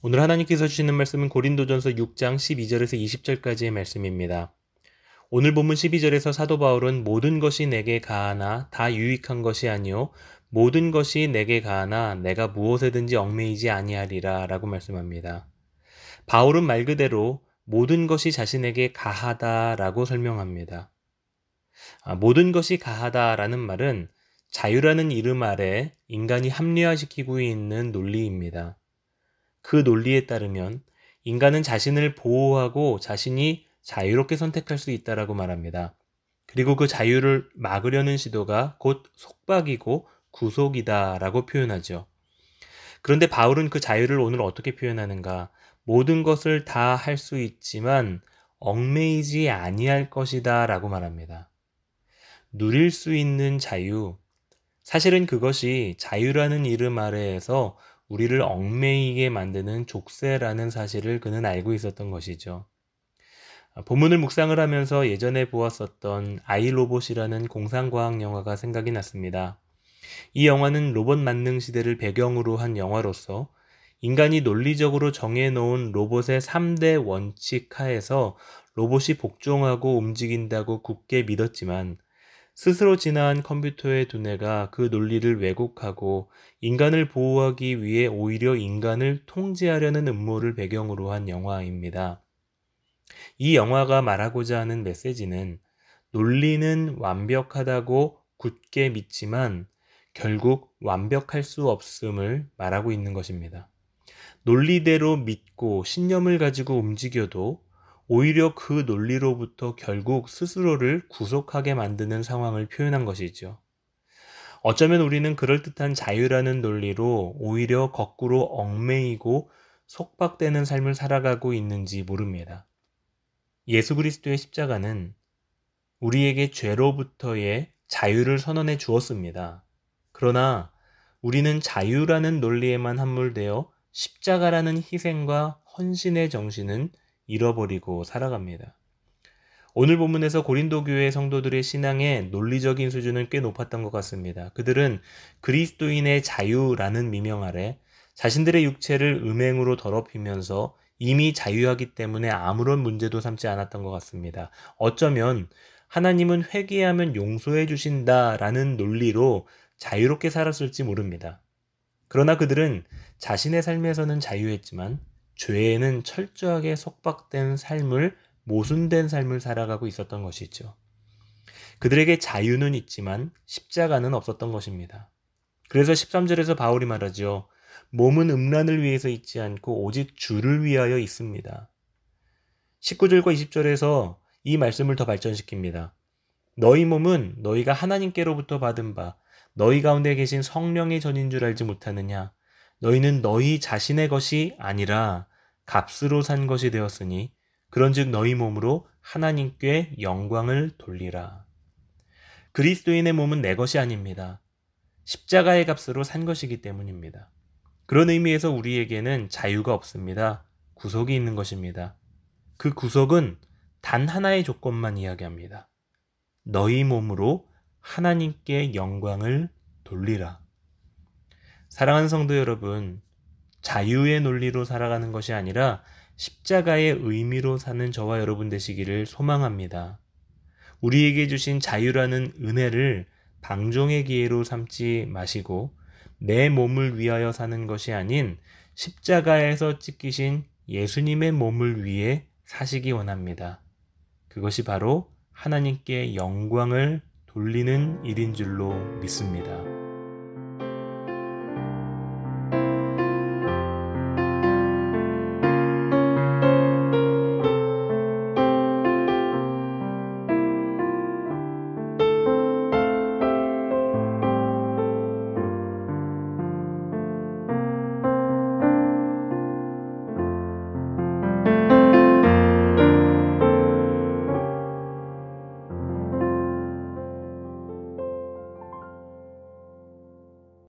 오늘 하나님께서 주시는 말씀은 고린도전서 6장 12절에서 20절까지의 말씀입니다. 오늘 본문 12절에서 사도 바울은 모든 것이 내게 가하나 다 유익한 것이 아니요 모든 것이 내게 가하나 내가 무엇에든지 얽매이지 아니하리라라고 말씀합니다. 바울은 말 그대로 모든 것이 자신에게 가하다라고 설명합니다. 아, 모든 것이 가하다라는 말은 자유라는 이름 아래 인간이 합리화시키고 있는 논리입니다. 그 논리에 따르면 인간은 자신을 보호하고 자신이 자유롭게 선택할 수 있다라고 말합니다. 그리고 그 자유를 막으려는 시도가 곧 속박이고 구속이다라고 표현하죠. 그런데 바울은 그 자유를 오늘 어떻게 표현하는가? 모든 것을 다 할 수 있지만 얽매이지 아니할 것이다라고 말합니다. 누릴 수 있는 자유. 사실은 그것이 자유라는 이름 아래에서 우리를 얽매이게 만드는 족쇄라는 사실을 그는 알고 있었던 것이죠. 본문을 묵상을 하면서 예전에 보았었던 아이로봇이라는 공상과학 영화가 생각이 났습니다. 이 영화는 로봇 만능 시대를 배경으로 한 영화로서 인간이 논리적으로 정해놓은 로봇의 3대 원칙 하에서 로봇이 복종하고 움직인다고 굳게 믿었지만 스스로 진화한 컴퓨터의 두뇌가 그 논리를 왜곡하고 인간을 보호하기 위해 오히려 인간을 통제하려는 음모를 배경으로 한 영화입니다. 이 영화가 말하고자 하는 메시지는 논리는 완벽하다고 굳게 믿지만 결국 완벽할 수 없음을 말하고 있는 것입니다. 논리대로 믿고 신념을 가지고 움직여도 오히려 그 논리로부터 결국 스스로를 구속하게 만드는 상황을 표현한 것이죠. 어쩌면 우리는 그럴듯한 자유라는 논리로 오히려 거꾸로 얽매이고 속박되는 삶을 살아가고 있는지 모릅니다. 예수 그리스도의 십자가는 우리에게 죄로부터의 자유를 선언해 주었습니다. 그러나 우리는 자유라는 논리에만 함몰되어 십자가라는 희생과 헌신의 정신은 잃어버리고 살아갑니다. 오늘 본문에서 고린도 교회 성도들의 신앙의 논리적인 수준은 꽤 높았던 것 같습니다. 그들은 그리스도인의 자유라는 미명 아래 자신들의 육체를 음행으로 더럽히면서 이미 자유하기 때문에 아무런 문제도 삼지 않았던 것 같습니다. 어쩌면 하나님은 회개하면 용서해 주신다라는 논리로 자유롭게 살았을지 모릅니다. 그러나 그들은 자신의 삶에서는 자유했지만 죄에는 철저하게 속박된 삶을 모순된 삶을 살아가고 있었던 것이죠. 그들에게 자유는 있지만 십자가는 없었던 것입니다. 그래서 13절에서 바울이 말하죠. 몸은 음란을 위해서 있지 않고 오직 주를 위하여 있습니다. 19절과 20절에서 이 말씀을 더 발전시킵니다. 너희 몸은 너희가 하나님께로부터 받은 바 너희 가운데 계신 성령의 전인 줄 알지 못하느냐? 너희는 너희 자신의 것이 아니라 값으로 산 것이 되었으니 그런즉 너희 몸으로 하나님께 영광을 돌리라. 그리스도인의 몸은 내 것이 아닙니다. 십자가의 값으로 산 것이기 때문입니다. 그런 의미에서 우리에게는 자유가 없습니다. 구속이 있는 것입니다. 그 구속은 단 하나의 조건만 이야기합니다. 너희 몸으로 하나님께 영광을 돌리라. 사랑하는 성도 여러분, 자유의 논리로 살아가는 것이 아니라 십자가의 의미로 사는 저와 여러분 되시기를 소망합니다. 우리에게 주신 자유라는 은혜를 방종의 기회로 삼지 마시고 내 몸을 위하여 사는 것이 아닌 십자가에서 찢기신 예수님의 몸을 위해 사시기 원합니다. 그것이 바로 하나님께 영광을 돌리는 일인 줄로 믿습니다.